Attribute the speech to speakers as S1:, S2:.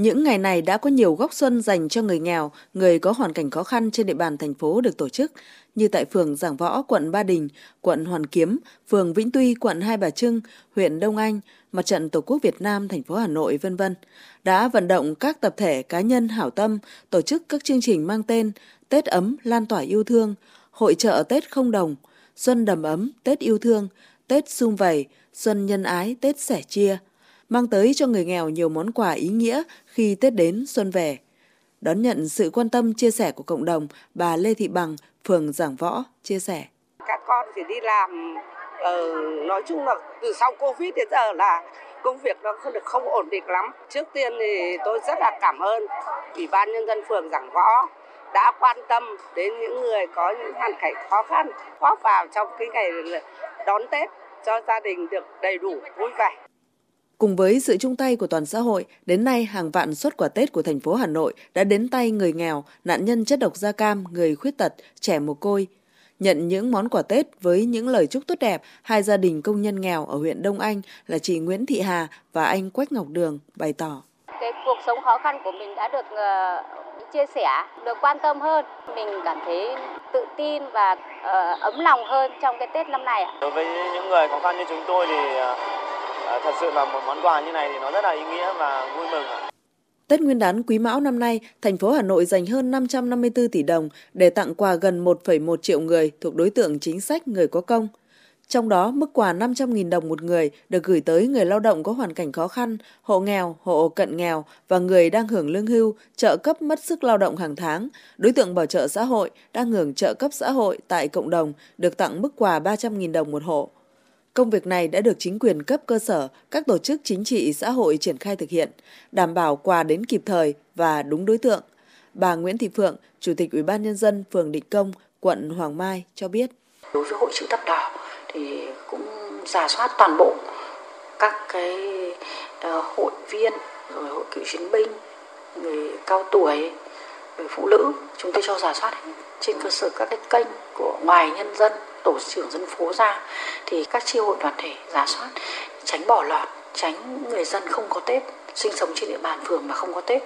S1: Những ngày này đã có nhiều góc xuân dành cho người nghèo, người có hoàn cảnh khó khăn trên địa bàn thành phố được tổ chức, như tại phường Giảng Võ, quận Ba Đình, quận Hoàn Kiếm, phường Vĩnh Tuy, quận Hai Bà Trưng, huyện Đông Anh, Mặt trận Tổ quốc Việt Nam, thành phố Hà Nội, vân vân, đã vận động các tập thể cá nhân hảo tâm tổ chức các chương trình mang tên Tết ấm lan tỏa yêu thương, hội trợ Tết không đồng, Xuân đầm ấm, Tết yêu thương, Tết sum vầy, Xuân nhân ái, Tết sẻ chia – mang tới cho người nghèo nhiều món quà ý nghĩa khi Tết đến xuân về. Đón nhận sự quan tâm chia sẻ của cộng đồng, bà Lê Thị Bằng, phường Giảng Võ chia sẻ.
S2: Các con thì đi làm, uh, nói chung là từ sau Covid đến giờ là công việc nó không được không ổn định lắm. Trước tiên thì tôi rất là cảm ơn Ủy ban Nhân dân phường Giảng Võ đã quan tâm đến những người có những hoàn cảnh khó khăn góp vào trong cái ngày đón Tết cho gia đình được đầy đủ vui vẻ.
S1: Cùng với sự chung tay của toàn xã hội, đến nay hàng vạn suất quà Tết của thành phố Hà Nội đã đến tay người nghèo, nạn nhân chất độc da cam, người khuyết tật, trẻ mồ côi. Nhận những món quà Tết với những lời chúc tốt đẹp, hai gia đình công nhân nghèo ở huyện Đông Anh là chị Nguyễn Thị Hà và anh Quách Ngọc Đường bày tỏ.
S3: Cái cuộc sống khó khăn của mình đã được uh, chia sẻ, được quan tâm hơn. Mình cảm thấy tự tin và uh, ấm lòng hơn trong cái Tết năm nay.
S4: Đối với những người khó khăn như chúng tôi thì uh À, Ờ, thật sự là một món quà như này thì nó rất là ý nghĩa và vui mừng.
S1: Tết Nguyên đán Quý Mão năm nay, thành phố Hà Nội dành hơn 554 tỷ đồng để tặng quà gần 1,1 triệu người thuộc đối tượng chính sách người có công. Trong đó, mức quà 500.000 đồng một người được gửi tới người lao động có hoàn cảnh khó khăn, hộ nghèo, hộ cận nghèo và người đang hưởng lương hưu, trợ cấp mất sức lao động hàng tháng. Đối tượng bảo trợ xã hội đang hưởng trợ cấp xã hội tại cộng đồng được tặng mức quà 300.000 đồng một hộ. Công việc này đã được chính quyền cấp cơ sở, các tổ chức chính trị xã hội triển khai thực hiện, đảm bảo quà đến kịp thời và đúng đối tượng. Bà Nguyễn Thị Phượng, Chủ tịch Ủy ban nhân dân phường Định Công, quận Hoàng Mai cho biết.
S5: Đối với hội chữ thập đỏ thì cũng giả soát toàn bộ các cái ờ, hội viên rồi hội cựu chiến binh, người cao tuổi, người phụ nữ, chúng tôi cho giả soát trên cơ sở các cái kênh của ngoài nhân dân tổ trưởng dân phố ra, thì các chi hội đoàn thể giả soát, tránh bỏ lọt, tránh người dân không có tết, sinh sống trên địa bàn phường mà không có tết.